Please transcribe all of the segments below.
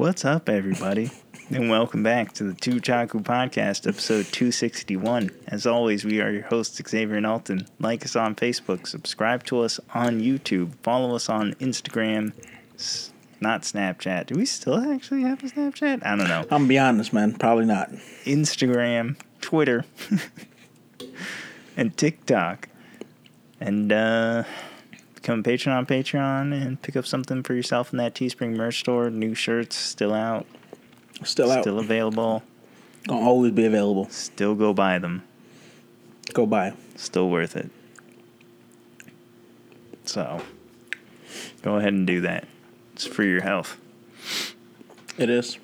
What's up, everybody? and welcome back to the Two Chaku Podcast, episode 261. As always, we are your hosts, Xavier and Alton. Like us on Facebook, subscribe to us on YouTube, follow us on Instagram, s- not Snapchat. Do we still actually have a Snapchat? I don't know. I'm gonna be honest, man. Probably not. Instagram, Twitter, and TikTok. And uh, become a patron on Patreon and pick up something for yourself in that Teespring merch store. New shirts still out, Still out. still available. Gonna always be available. Still go buy them. Go buy. Still worth it. So, go ahead and do that. It's for your health. It is.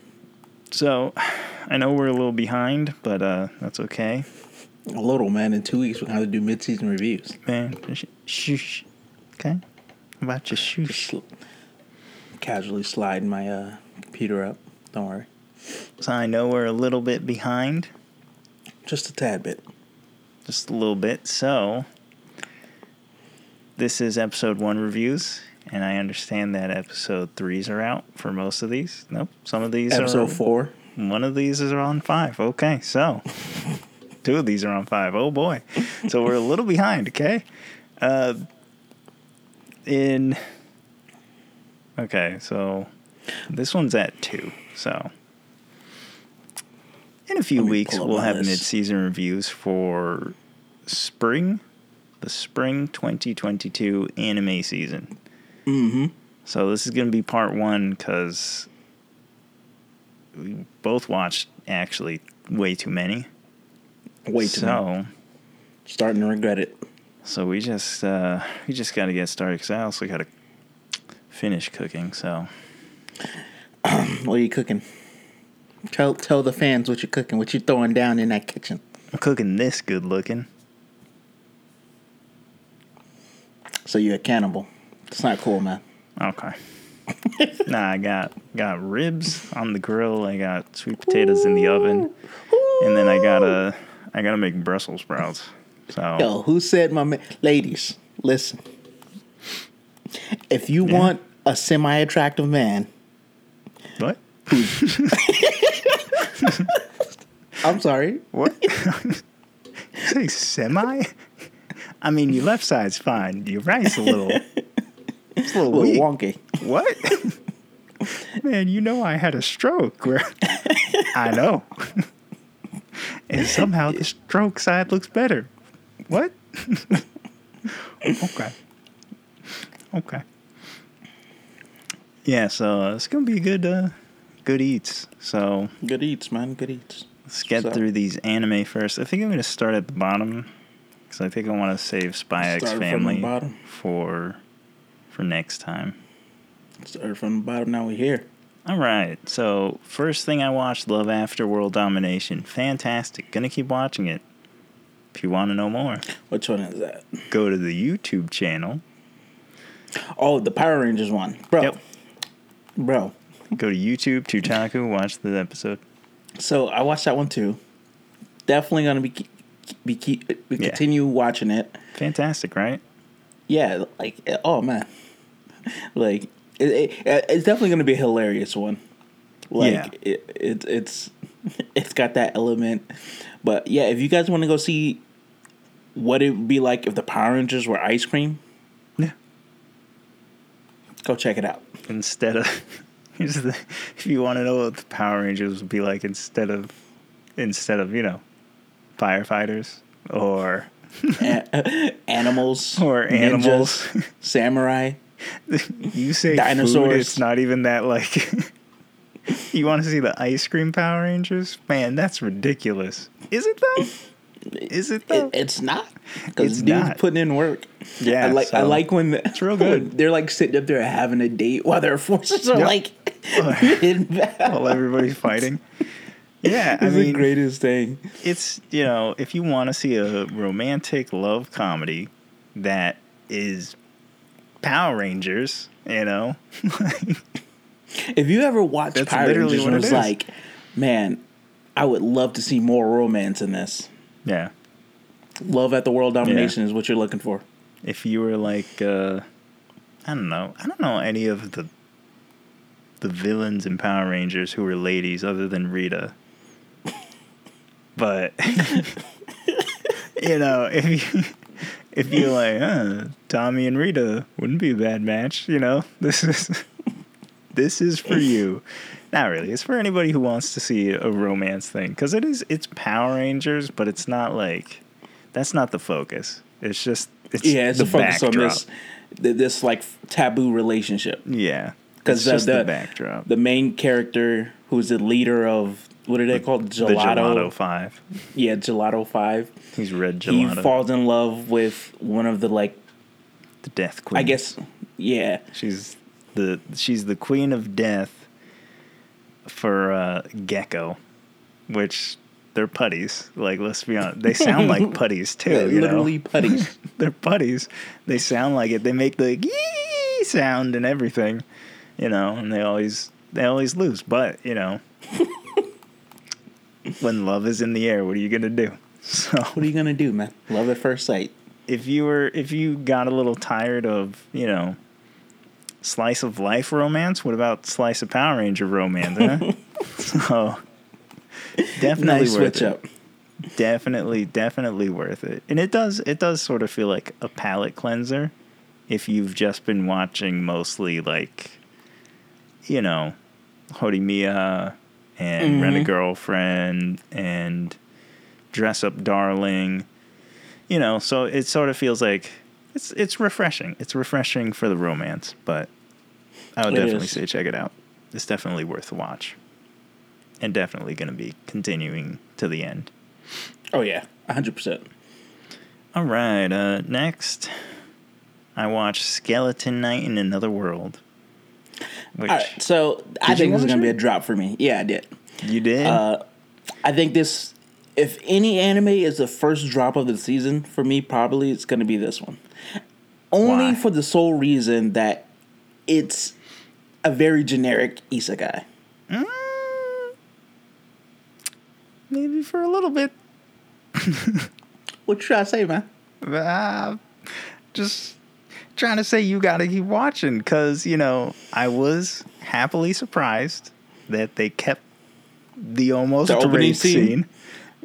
So, I know we're a little behind, but uh, that's okay. A little, man. In two weeks, we're have to do mid-season reviews. Man, sh- shush. Okay? How about your shush? Sl- Casually sliding my uh, computer up. Don't worry. So I know we're a little bit behind, Just a tad bit. just a little bit. So this is episode one reviews, and I understand that episode threes are out for most of these. Nope, some of these Episode are four. One of these is on five. Okay, so two of these are on five. Oh boy, so we're a little behind. Okay, uh, in okay, so this one's at two. So in a few weeks, we'll have list. mid-season reviews for spring, the spring 2022 anime season. Mm-hmm. So this is going to be part one because we both watched actually way too many. Way too so many. Starting to regret it. So we just uh, we just got to get started because I also got to finish cooking. So What are you cooking? Tell tell the fans what you're cooking. What you're throwing down in that kitchen. I'm cooking this good looking. So you're a cannibal. It's not cool, man. Okay. nah, I got got ribs on the grill. I got sweet potatoes in the oven, and then I gotta I gotta make Brussels sprouts. So Yo, who said my man? Ladies, listen. If you Yeah. want a semi-attractive man, what? I'm sorry. What? Say semi? I mean, your left side's fine. Your right's a little, it's a little A little wonky. What? Man, you know I had a stroke. Where I know, and somehow the stroke side looks better. What? okay. Okay. Yeah, so uh, it's gonna be good. Uh, good eats. So Good eats, man. Good eats. Let's get So- through these anime first. I think I'm going to start at the bottom because I think I want to save Spy X Family for for next time. Start from the bottom. Now we're here. All right. So first thing I watched, Love After World Domination. Fantastic. Gonna keep watching it. If you want to know more, Which one is that? go to the YouTube channel. Oh, the Power Rangers one, bro. Yep. Bro. Go to YouTube, Tutaku, watch the episode. So I watched that one too. Definitely gonna be be be Yeah. continue watching it. Fantastic, right? Yeah, like oh man, like it, it, it's definitely gonna be a hilarious one. Like Yeah. it, it it's it's got that element, but yeah, if you guys want to go see what it would be like if the Power Rangers were ice cream, Yeah. go check it out. instead of the if you want to know what the Power Rangers would be like instead of instead of you know firefighters or A- animals or animals. ninjas, samurai. you say food, Dinosaurs. it's not even that like. you want to see the ice cream Power Rangers? Man, that's ridiculous. Is it though? Is it though? It, it's not because It's dude's not. putting in work. Yeah, I like I like when the, It's real good. they're like sitting up there having a date while their forces are Yep. like in battle. While everybody's fighting. Yeah, I It's mean, the greatest thing. it's you know if you want to see a romantic love comedy that is Power Rangers, you know, If you ever watched That's Power Rangers and was like, man, I would love to see more romance in this. Yeah. Love at the world domination is what you're looking for. If you were like, uh, I don't know, I don't know any of the the villains in Power Rangers who were ladies other than Rita. But you know, if you if you're like, huh, Tommy and Rita wouldn't be a bad match, you know, this is this is for you. Not really. It's for anybody who wants to see a romance thing because it is. It's Power Rangers, but it's not like that's not the focus. It's just it's yeah, it's the a focus on this this like taboo relationship Yeah, because it's the, the, the backdrop. the main character who's the leader of what are they called the gelato, Gelato Five. yeah gelato five He's red gelato. he falls in love with one of the like the Death Queen. i guess yeah she's the she's the Queen of Death for uh, Gekko, which they're putties. Like let's be honest, they sound like putties too. Yeah, you know? literally putties they're putties. They sound like it. They make the yee sound and everything, you know, and they always they always lose. But you know, when love is in the air, what are you gonna do? So what are you gonna do man love at first sight if you were if you got a little tired of you know slice of life romance, what about slice of Power Ranger romance? Huh? so definitely nice worth switch it. up definitely definitely worth it and it does it does sort of feel like a palate cleanser if you've just been watching mostly like you know Horimiya and Mhm. Rent a Girlfriend and Dress Up Darling you know so it sort of feels like it's it's refreshing it's refreshing for the romance but I would It definitely is. say check it out it's definitely worth a watch and definitely going to be continuing to the end oh yeah 100% all right. Uh, next, I watched Skeleton Knight in Another World. Which all right so i think this is gonna be a drop for me yeah i did you did. Uh, I think this, if any anime is the first drop of the season for me, probably it's going to be this one. Only Why? for the sole reason that it's a very generic isekai. Mm, maybe for a little bit. What trying to say, man? Uh, just trying to say you got to keep watching because you know I was happily surprised that they kept the almost The rape scene? scene.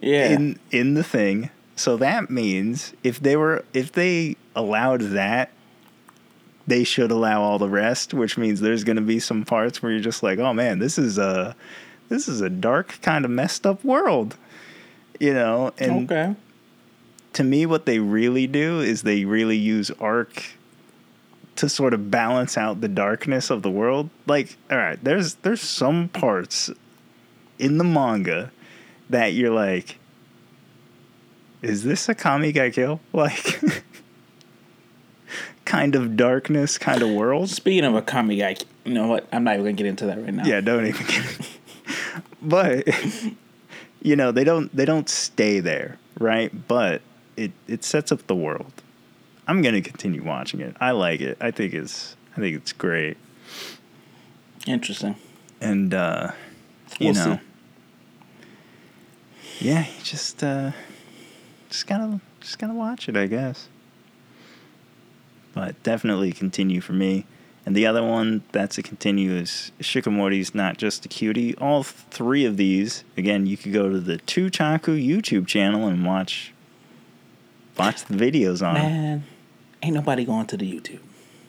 Yeah. in in the thing. So that means if they were if they allowed that, they should allow all the rest, which means there's going to be some parts where you're just like, "Oh man, this is a this is a dark kind of messed up world." You know, and okay. to me what they really do is they really use arc to sort of balance out the darkness of the world. Like, all right, there's there's some parts in the manga that you're like, is this Akame ga Kill? Like kind of darkness, kind of world. Speaking of a comic guy, you know what? I'm not even to get into that right now. Yeah, don't even get it. But you know, they don't they don't stay there, right? But it it sets up the world. I'm gonna continue watching it. I like it. I think it's I think it's great. Interesting. And uh you We'll know see. Yeah, just uh just gotta just gotta watch it, I guess. But definitely continue for me. And the other one that's a continue is Shikamori's Not Just a Cutie. All three of these, again, you could go to the Two Chaku YouTube channel and watch watch the videos on. Man, ain't nobody going to the YouTube.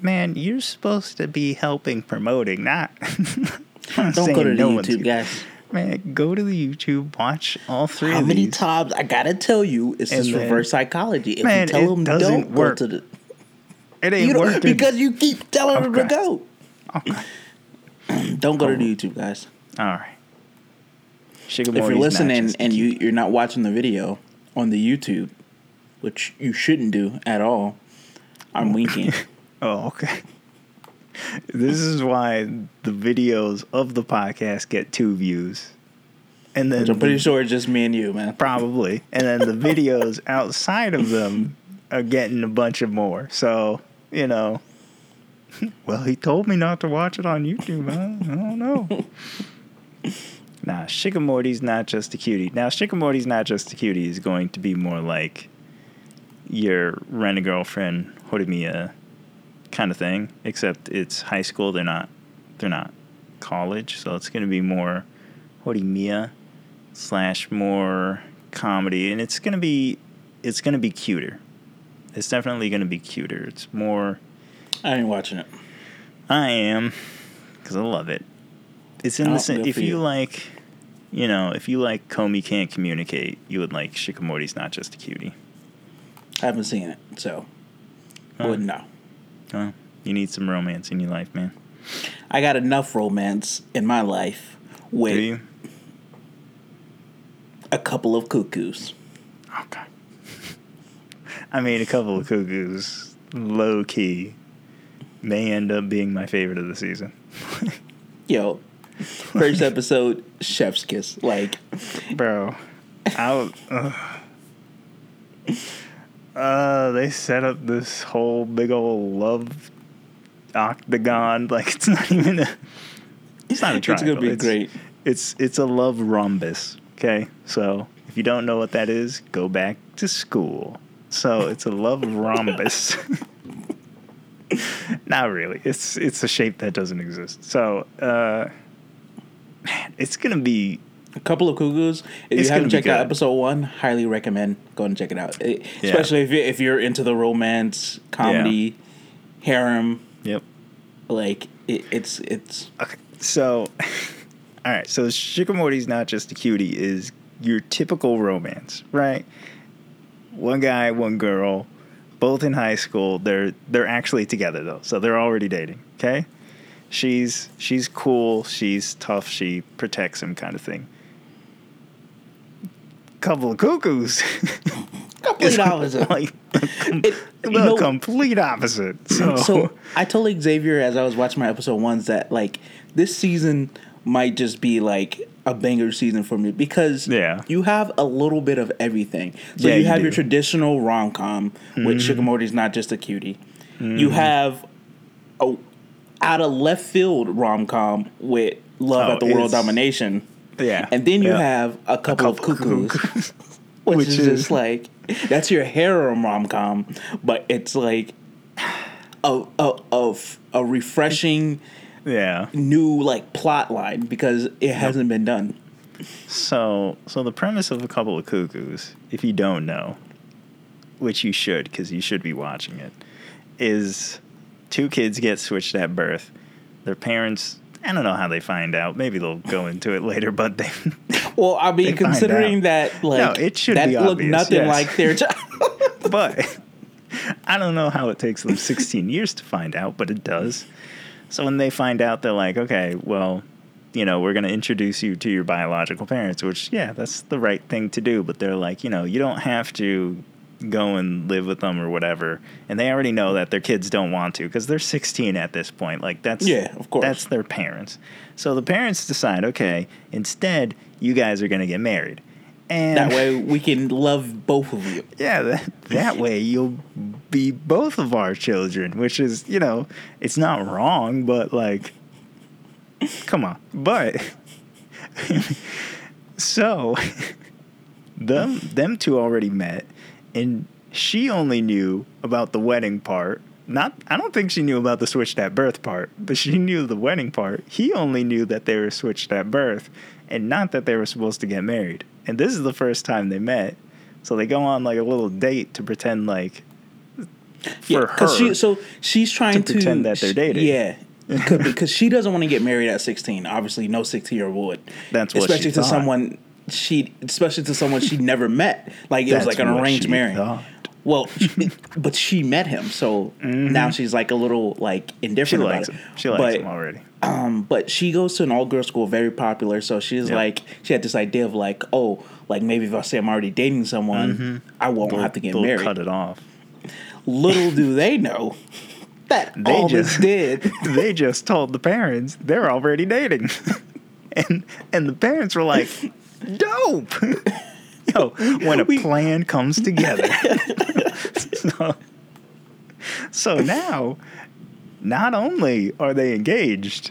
Man, you're supposed to be helping promoting, not. I'm Don't go to the no YouTube, guys. Man, go to the YouTube, watch all three How many these. times I gotta tell you? It's then- reverse psychology. If Man, you tell them don't work. go to the, it ain't you working. because you keep telling them to go. Okay. Don't go to the YouTube, guys. All right. If you're listening and you, you're not watching the video on the YouTube, which you shouldn't do at all, I'm oh. winking. Oh, okay. This is why the videos of the podcast get two views. And then Which I'm pretty the- sure it's just me and you, man. probably. And then the videos outside of them are getting a bunch of more. So, you know. Well, he told me not to watch it on YouTube. I I don't know. nah, Shikamori's not just a cutie. Now, Shikamori's not just a cutie is going to be more like your rent a girlfriend, Horimiya kind of thing, except it's high school. They're not. They're not college, so it's going to be more Horimiya slash more comedy, and it's going to be it's going to be cuter. It's definitely going to be cuter. It's more. I ain't watching it. I am, because I love it. It's in Oh, the same. If you you. like, you know, if you like Komi can't communicate, you would like Shikamori's not just a cutie. I haven't seen it, so I Huh. wouldn't know. Well, you need some romance in your life, man. I got enough romance in my life with a couple of cuckoos. I mean, a couple of cuckoos, low key, may end up being my favorite of the season. Yo, first episode, chef's kiss. Like, Bro, I uh, uh, they set up this whole big old love octagon. Like it's not even a. It's not a triangle. it's gonna be great. It's it's a love rhombus. Okay, so if you don't know what that is, go back to school. So it's a love rhombus. Not really. It's it's a shape that doesn't exist. So uh, man, it's gonna be A couple of cuckoos. If It's you haven't checked out episode one, highly recommend go and check it out. Eh, Yeah. Especially if you if you're into the romance, comedy, harem, yep. like it, it's it's Okay, so all right, so Shikamori's not just a cutie is your typical romance, right? One guy, one girl, both in high school. They're they're actually together though, so they're already dating. Okay, she's she's cool, she's tough, she protects him, kind of thing. Couple of cuckoos. complete opposite. like It- the know- complete opposite. So, so I told Xavier as I was watching my episode ones that like this season might just be like a banger season for me because Yeah. you have a little bit of everything. So Yeah, you you have do. your traditional rom com, which mm. Shikamori's not just a cutie. You mm. have a out of left field rom com with Love Oh, at the World Domination. yeah, And then you yeah. have a couple, of couple cuckoos, which, Which is, is- just like that's your harem rom com, but it's like a a of a refreshing yeah. new like plot line because it hasn't been done. So, so the premise of a couple of cuckoos, if you don't know, which you should because you should be watching it, is two kids get switched at birth. Their parents, I don't know how they find out. Maybe they'll go into it later, but they, Well, I mean, considering that like it should that be looked obvious, nothing yes. like their child. but I don't know how it takes them 16 years to find out, but it does. So when they find out, they're like, okay, well, you know, we're going to introduce you to your biological parents, which, yeah, that's the right thing to do. But they're like, you know, you don't have to go and live with them or whatever. And they already know that their kids don't want to because they're 16 at this point. Like, that's, Yeah, of course. that's their parents. So the parents decide, okay, instead, you guys are going to get married. And that way we can love both of you. yeah, that, that way you'll be both of our children, which is, you know, it's not wrong, but like, come on. But, so, them, them two already met, and she only knew about the wedding part. Not, I don't think she knew about the switched at birth part, but she knew the wedding part. He only knew that they were switched at birth, and not that they were supposed to get married. And this is the first time they met, so they go on like a little date to pretend like for her. she so she's trying to, pretend that they're dating. Yeah, because she doesn't want to get married at sixteen. Obviously, no sixteen year old would. That's what especially to thought. someone she, especially to someone she never met. Like it was like an arranged marriage. thought. Well, she- but she met him, so now she's like a little like Mm-hmm. she indifferent likes about him. it. She likes but, him already. Um, but she goes to an all girl school, very popular. So she's Yep. like, she had this idea of like, oh, like maybe if I say I'm already dating someone, I won't have to get They'll married. cut it off. Little do they know that They all just- did. they just told the parents they're already dating, and and the parents were like, "Dope." Yo, when a plan comes together. so, so now, not only are they engaged,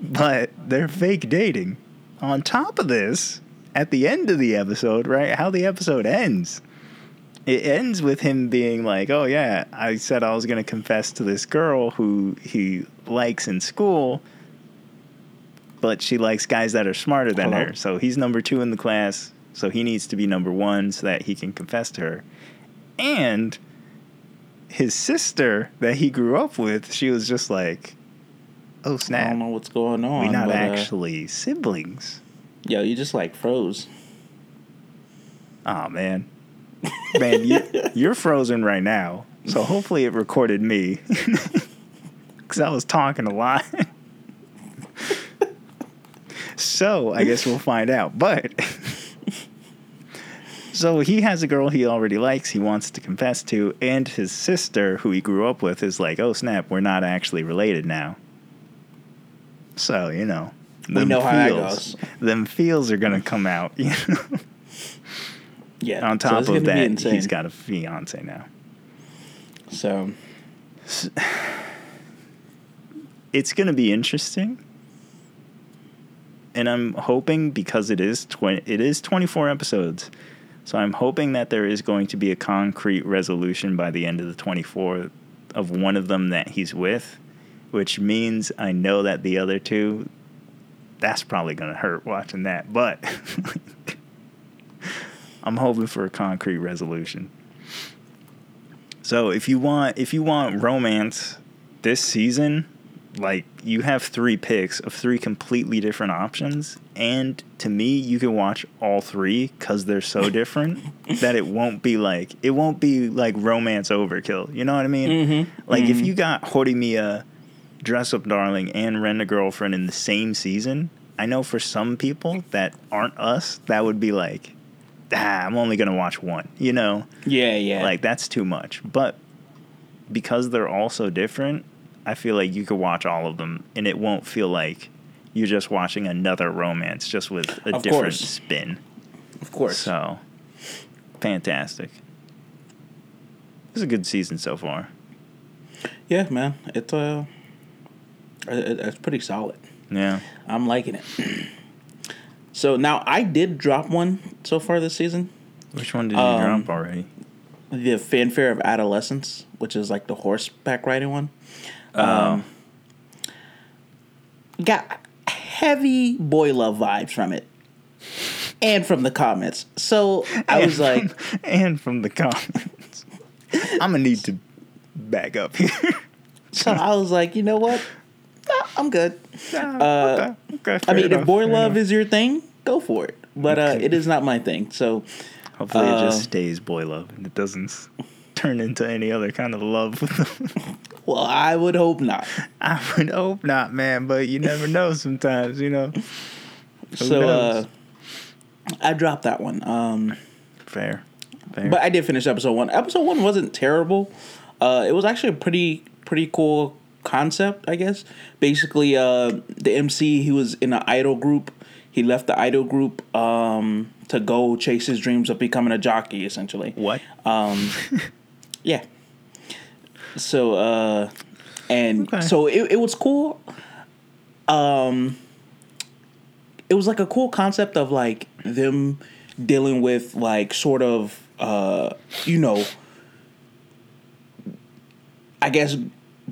but they're fake dating. On top of this, at the end of the episode, right? How the episode ends. It ends with him being like, "Oh yeah, I said I was going to confess to this girl who he likes in school." but she likes guys that are smarter than Hello? her. So he's number two in the class. So he needs to be number one so that he can confess to her. And his sister that he grew up with, she was just like, "Oh snap! I don't know what's going on. we're not but, uh, actually siblings." yo, you just like froze. Oh man, man, you, you're frozen right now. So hopefully it recorded me, because I was talking a lot. so I guess we'll find out. But so he has a girl he already likes. He wants to confess to, and his sister, who he grew up with, is like, "Oh snap, we're not actually related now." So you know, We know feels, goes. them feels are gonna come out. You know? Yeah. On top it's of that, he's got a fiance now. So It's going to be interesting. And I'm hoping because it is 20, it is 24 episodes. So I'm hoping that there is going to be a concrete resolution by the end of the 24 of one of them that he's with, which means I know that the other two that's probably going to hurt watching that, but I'm hoping for a concrete resolution. So if you want if you want romance this season, like you have three picks of three completely different options and to me you can watch all three cuz they're so different that it won't be like it won't be like romance overkill. You know what I mean? Mm-hmm. Like if you got Horimiya, Dress Up Darling and Rent a Girlfriend in the same season, I know for some people that aren't us, that would be like ah, I'm only going to watch one, you know? yeah, yeah. Like that's too much. But because they're all so different, I feel like you could watch all of them and it won't feel like you're just watching another romance just with a Of different course. spin. of course. So fantastic. This is a good season so far. Yeah, man. It's uh, it, it's pretty solid. Yeah. I'm liking it. so now I did drop one so far this season. Which one did you Um, drop already? The Fanfare of Adolescence, which is like the horseback riding one. Um, Got heavy boy love vibes from it. And from the comments. So I was like, and from the comments. I'm gonna need to back up here. so I was like, you know what? Ah, I'm good. okay, okay, I mean, if boy love enough. is your thing, go for it. But uh, it is not my thing. So hopefully it uh, just stays boy love and it doesn't turn into any other kind of love. Well, I would hope not. I would hope not, man. But you never know. Sometimes, you know. Who so uh, I dropped that one. Um, fair, fair. but I did finish episode one. Episode one wasn't terrible. Uh, it was actually a pretty pretty cool concept, I guess. Basically, uh, the MC he was in an idol group. He left the idol group um, to go chase his dreams of becoming a jockey, essentially. what? Um, yeah. So, uh, and Okay. so it, it was cool. Um, it was like a cool concept of like them dealing with like sort of, uh, you know, I guess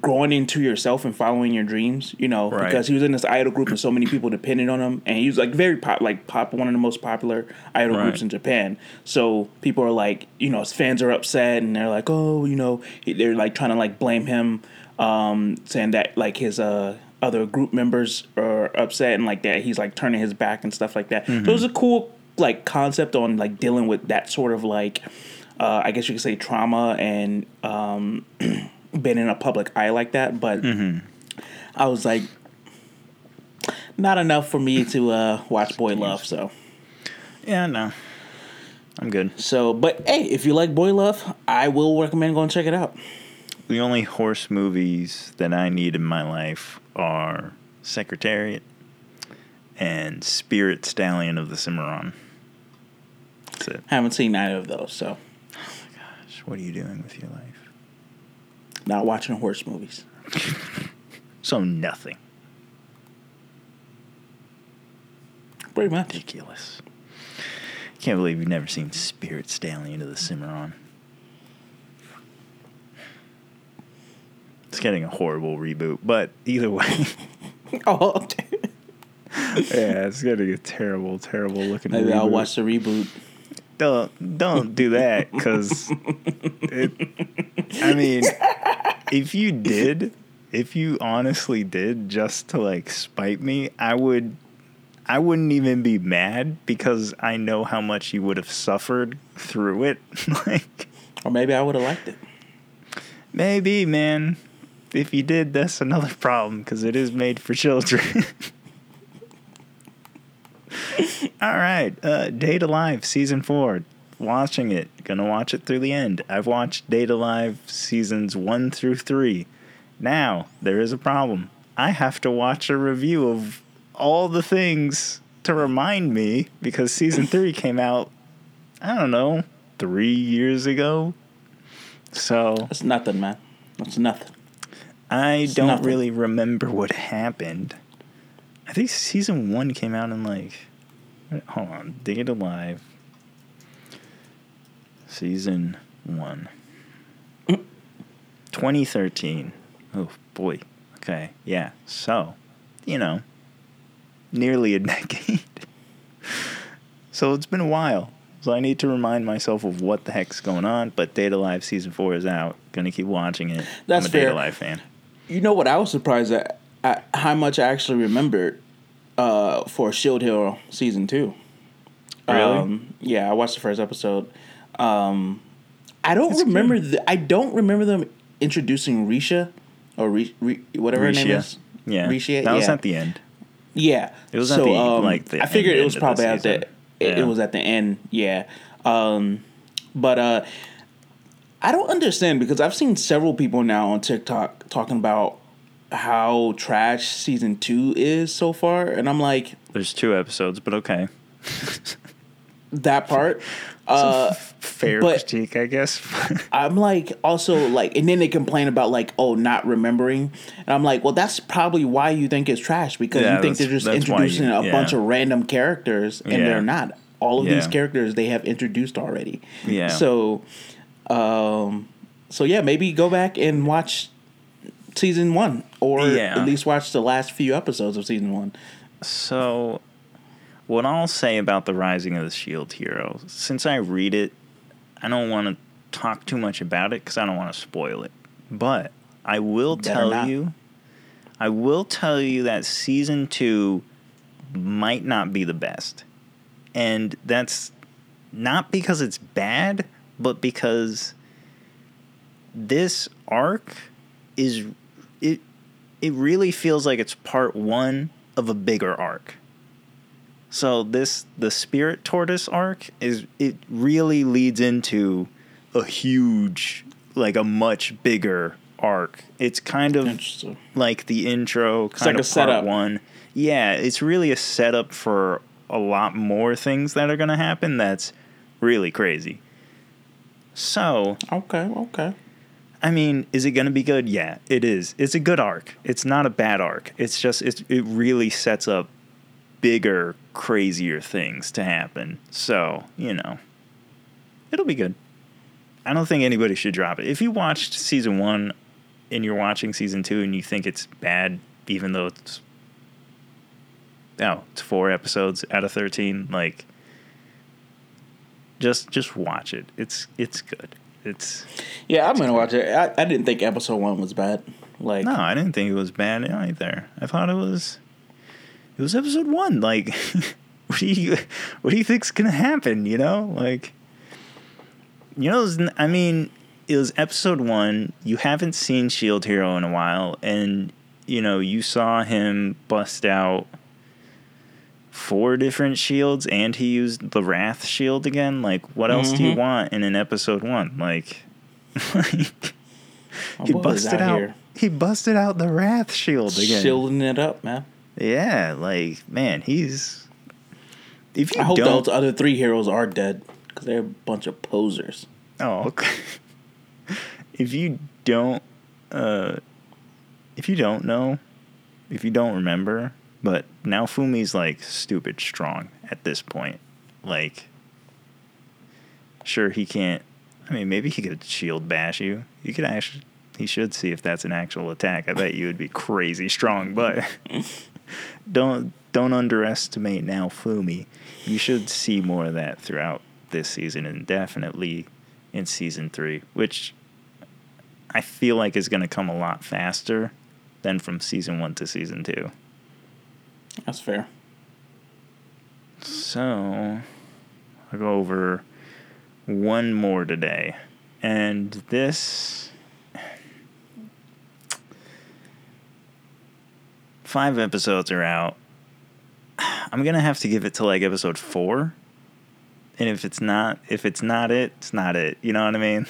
growing into yourself and following your dreams, you know, Right. because he was in this idol group and so many people depended on him, and he was like very pop, like pop, one of the most popular idol Right. groups in Japan. So people are like, you know, his fans are upset and they're like, oh, you know, they're like trying to like blame him, um, saying that like his uh other group members are upset and like that he's like turning his back and stuff like that. So it was a cool like concept on like dealing with that sort of like, uh, I guess you could say trauma and um. been in a public eye like that, but I was like, not enough for me to uh, watch Boy Love. So, Yeah, no. I'm good. so, but hey, if you like Boy Love, I will recommend going check it out. The only horse movies that I need in my life are Secretariat and Spirit Stallion of the Cimarron. That's it. I haven't seen either of those, so Oh my Gosh, what are you doing with your life? Not watching horse movies. So nothing. Pretty much. Ridiculous. Can't believe you've never seen Spirit Stallion of the Cimarron. It's getting a horrible reboot, but either way, Oh, yeah, it's gonna get terrible, terrible looking. Maybe I'll watch the reboot. Don't don't do that because I mean, if you did, if you honestly did, just to like spite me, I would. I wouldn't even be mad because I know how much you would have suffered through it. like, Or maybe I would have liked it. maybe, man. If you did, that's another problem because it is made for children. All right, uh, Date A Live season four. Watching it, gonna watch it through the end. I've watched Date Live seasons one through three. Now there is a problem. I have to watch a review of all the things to remind me because season three came out. I don't know, three years ago. So That's nothing, man. That's nothing. I don't nothing. really remember what happened. I think season one came out in like, hold on, Date A Live. Season one. 2013. Oh boy. Okay. Yeah. So, you know, nearly a decade. so it's been a while. So I need to remind myself of what the heck's going on. But Date A Live season four is out. Gonna keep watching it. That's I'm a fair. Date A Live fan. You know what? I was surprised at, at how much I actually remembered uh, for Shield Hero season two. Really? Um, yeah, I watched the first episode. Um, I don't That's remember. The, I don't remember them introducing Risha or Re, Re, whatever her name Risha. is. Yeah. Risha. That was yeah. at the end. Yeah, It was at the, um, like, the I figured it was end of the probably at the. Yeah. it was at the end. Yeah, um, but uh, I don't understand because I've seen several people now on TikTok talking about how trash season two is so far, and I'm like There's two episodes, but okay. that part. Uh, Fair but- critique, I guess. I'm like also like, and then they complain about like, oh, not remembering, and I'm like, well, that's probably why you think it's trash because Yeah, you think they're just why you- introducing a yeah. bunch of random characters, and Yeah. they're not. All of these characters they have introduced already. Yeah. So, um, so yeah, maybe go back and watch season one, or Yeah. at least watch the last few episodes of season one. So, what I'll say about the Rising of the Shield Hero, since I read it, I don't want to talk too much about it because I don't want to spoil it. But I will Better tell not. you, I will tell you that season two might not be the best, and that's not because it's bad, but because this arc is it it really feels like it's part one of a bigger arc. So this the spirit tortoise arc is it really leads into a huge like a much bigger arc. It's kind of like the intro kind like of a part setup. one. Yeah, it's really a setup for a lot more things that are going to happen that's really crazy. So, Okay. Okay. I mean, is it going to be good? Yeah, it is. It's a good arc. It's not a bad arc. It's just it's, it really sets up bigger, crazier things to happen. So, you know, it'll be good. I don't think anybody should drop it. If you watched season 1 and you're watching season 2 and you think it's bad even though it's oh, it's 4 episodes out of 13, like just just watch it. It's it's good. It's Yeah, I'm gonna watch it. I, I didn't think episode one was bad. Like, No, I didn't think it was bad either. I thought it was it was episode one. Like what do you what do you think's gonna happen, you know? Like you know, it was n- I mean, it was episode one. You haven't seen Shield Hero in a while, and you know, you saw him bust out four different shields and he used the Wrath shield again. Like, what else do you Mhm. want in an episode one? Like like he busted out, he busted out the wrath shield again shielding it up, man. yeah like man he's if you I hope don't those other three heroes are dead because they're a bunch of posers. oh okay if you don't uh if you don't know if you don't remember but Naofumi's like stupid strong at this point like sure he can't i mean maybe he could shield bash you you could actually he should see if that's an actual attack i bet you would be crazy strong but don't don't underestimate Naofumi. You should see more of that throughout this season and definitely in season three, which I feel like is going to come a lot faster than from season one to season two. That's fair. So I'll go over one more today. And this five episodes are out. I'm gonna have to give it to like episode four. And if it's not if it's not it, it's not it. You know what I mean?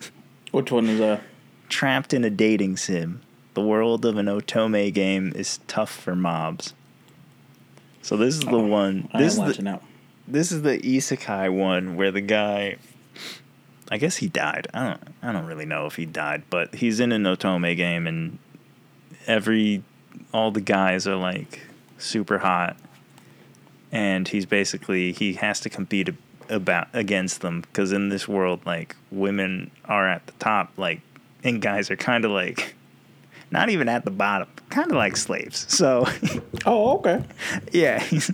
Which one is that? Trapped in a dating sim. The world of an Otome game is tough for mobs. So this is the Oh, one. This is watching the, out. this is the isekai one where the guy I guess he died. I don't I don't really know if he died, but he's in an Otome game and every all the guys are like super hot and he's basically he has to compete ab- about against them cuz in this world like women are at the top like and guys are kind of like not even at the bottom, kind of like slaves. So Oh, okay. yeah, he's,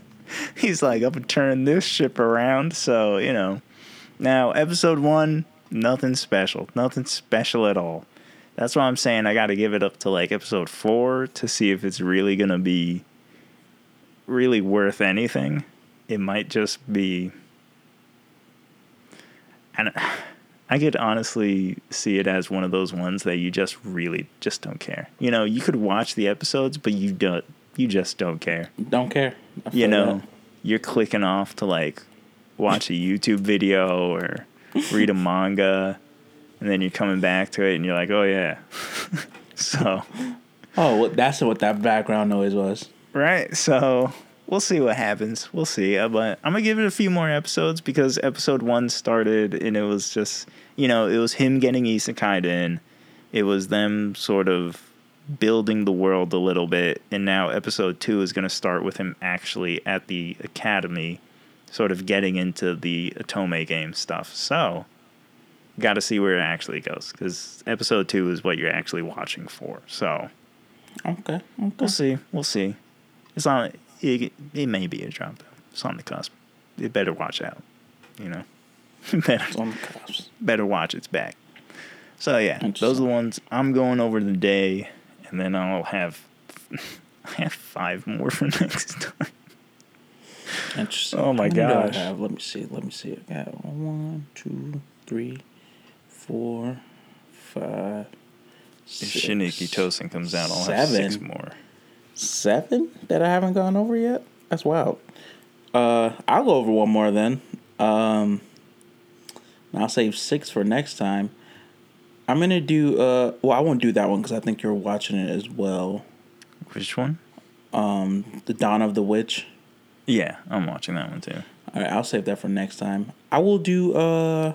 he's like, I'm gonna turn this ship around. So, you know. Now, episode one, nothing special. Nothing special at all. That's why I'm saying I gotta give it up to like episode four to see if it's really gonna be really worth anything. It might just be and I could honestly see it as one of those ones that you just really just don't care. You know, you could watch the episodes, but you don't you just don't care Don't care. You know, that. you're clicking off to like watch a YouTube video or read a manga, and then you're coming back to it and you're like, oh yeah. so, Oh, that's what that background noise was. right. So, we'll see what happens. We'll see. Uh, But I'm going to give it a few more episodes because episode one started and it was just, you know, it was him getting isekai in. It was them sort of building the world a little bit. And now episode two is going to start with him actually at the academy, sort of getting into the Otome game stuff. So, got to see where it actually goes because episode two is what you're actually watching for. So, Okay. Okay. we'll see. We'll see. It's on. It, it may be a drop though. It's on the cusp. You better watch out. You know, better It's on the cuffs. better watch its back. So yeah, those are the ones I'm going over today, and then I'll have I have five more for next time. Interesting. Oh my How do I gosh. have? Let me see. Let me see. I got one, two, three, four, five. If six, Shin Ikkitousen comes out, I'll have six more. Seven that I haven't gone over yet. That's wild. Uh, I'll go over one more then. Um, and I'll save six for next time. I'm gonna do. Uh, well, I won't do that one because I think you're watching it as well. Which one? Um, the Dawn of the Witch. Yeah, I'm watching that one too. All right, I'll save that for next time. I will do. Uh,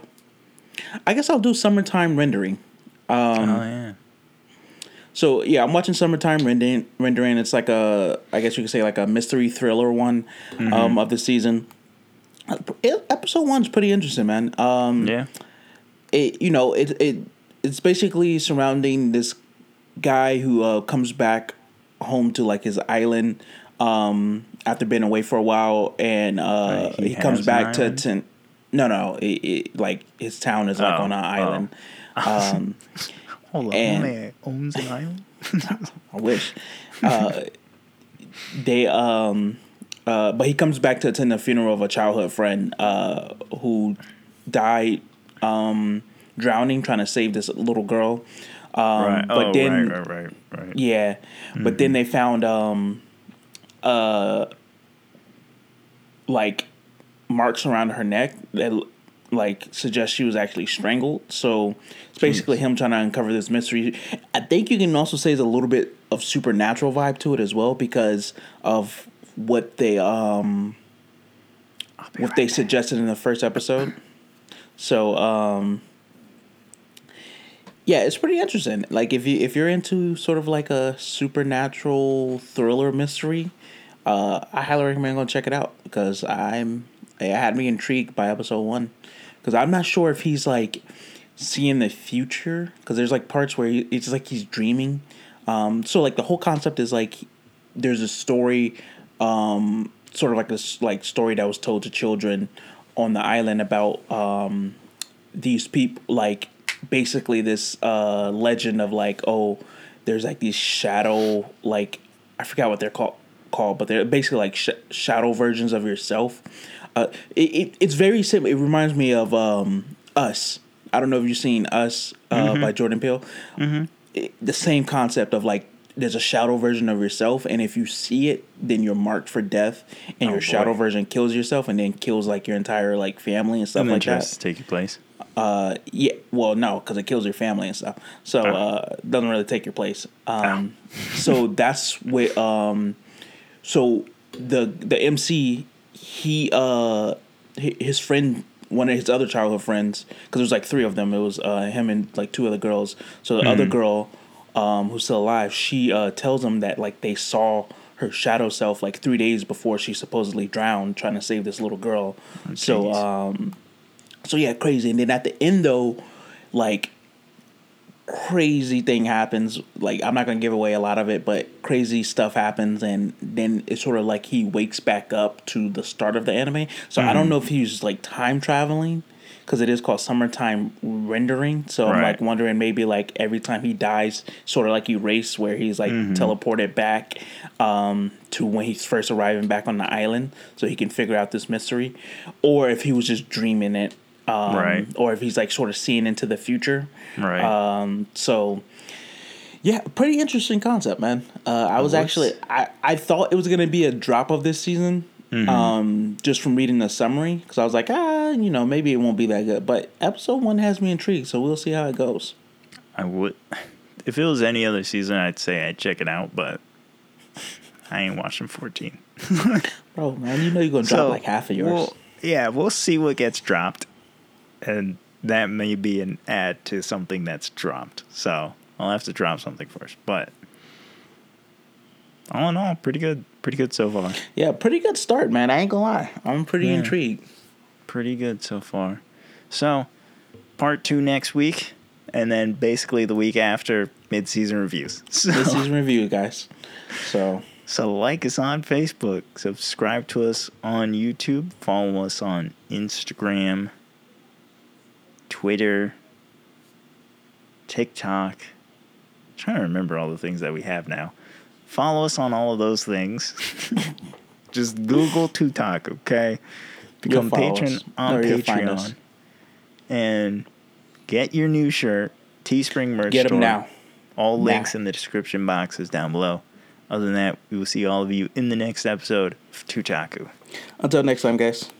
I guess I'll do summertime rendering. Um, oh yeah. So yeah, I'm watching Summertime Rendering. Rendering. It's like a, I guess you could say like a mystery thriller one um, of the season. Uh, episode one's pretty interesting, man. Um, Yeah. it you know it it it's basically surrounding this guy who uh, comes back home to like his island um, after being away for a while, and uh, he he, comes back to, to no no it, it, like his town is like Oh, on an oh. island. Um, Hold on, And- man owns an island. I wish. Uh, they um, uh, but he comes back to attend the funeral of a childhood friend uh, who died um, drowning trying to save this little girl. Um, right. But oh, then, right, right, right, right. yeah, but then they found um, uh, like marks around her neck that like suggest she was actually strangled. So it's basically him trying to uncover this mystery. I think you can also say there's a little bit of supernatural vibe to it as well because of what they um what right they back. suggested in the first episode. So um yeah, it's pretty interesting. Like if you if you're into sort of like a supernatural thriller mystery, uh I highly recommend going check it out because I'm it had me intrigued by episode 1 cuz I'm not sure if he's like seeing the future cuz there's like parts where he, it's like he's dreaming. Um so like the whole concept is like there's a story, um, sort of like this like story that was told to children on the island about um, these people like basically this uh, legend of like oh there's like these shadow like I forgot what they're called called but they're basically like sh- shadow versions of yourself. Uh, it, it it's very simple. It reminds me of um, Us. I don't know if you've seen Us uh, Mm-hmm. by Jordan Peele. It- the same concept of like there's a shadow version of yourself, and if you see it, then you're marked for death, and Oh, your shadow version kills yourself, and then kills like your entire like family and stuff and like that. take your place. Uh, yeah. Well, no, because it kills your family and stuff. So Oh. uh, doesn't really take your place. Um, so that's what. Um, so the the MC he uh his friend one of his other childhood friends because there was like three of them. It was uh him and like two other girls. So the other girl um who's still alive, she uh tells him that like they saw her shadow self like three days before she supposedly drowned trying to save this little girl. so um so yeah, crazy. And then at the end though, like crazy thing happens. Like I'm not gonna give away a lot of it, but crazy stuff happens, and then it's sort of like he wakes back up to the start of the anime. So I don't know if he's like time traveling because it is called summertime rendering. So I'm like wondering maybe like every time he dies, sort of like erase where he's like teleported back um, to when he's first arriving back on the island, so he can figure out this mystery, or if he was just dreaming it. Um, Right. Or if he's like sort of seeing into the future. Right. Um, so yeah, pretty interesting concept, man. Uh, I was What's- actually I, I thought it was gonna be a drop of this season, Mm-hmm. um, just from reading the summary because I was like, ah, you know, maybe it won't be that good. But episode one has me intrigued, so we'll see how it goes. I would. If it was any other season, I'd say I'd check it out, but I ain't watching 14. Bro, man, you know you're gonna drop like half of yours. We'll, yeah, we'll see what gets dropped, and that may be an add to something that's dropped. So I'll have to drop something first. But all in all, pretty good. Pretty good so far. yeah, pretty good start, man. I ain't gonna lie, I'm pretty Yeah. intrigued. Pretty good so far. So part two next week, and then basically the week after mid-season reviews. So, This is review, guys. So so like us on Facebook, subscribe to us on YouTube, follow us on Instagram, Twitter, TikTok. trying to remember all the things that we have now. Follow us on all of those things. Just Google Tutak, okay? Become patron us. on Or you'll find us. Patreon. And get your new shirt, Teespring merch get store. them now. All Now. links in the description boxes down below. Other than that, we will see all of you in the next episode of Tuchaku. Until next time, guys.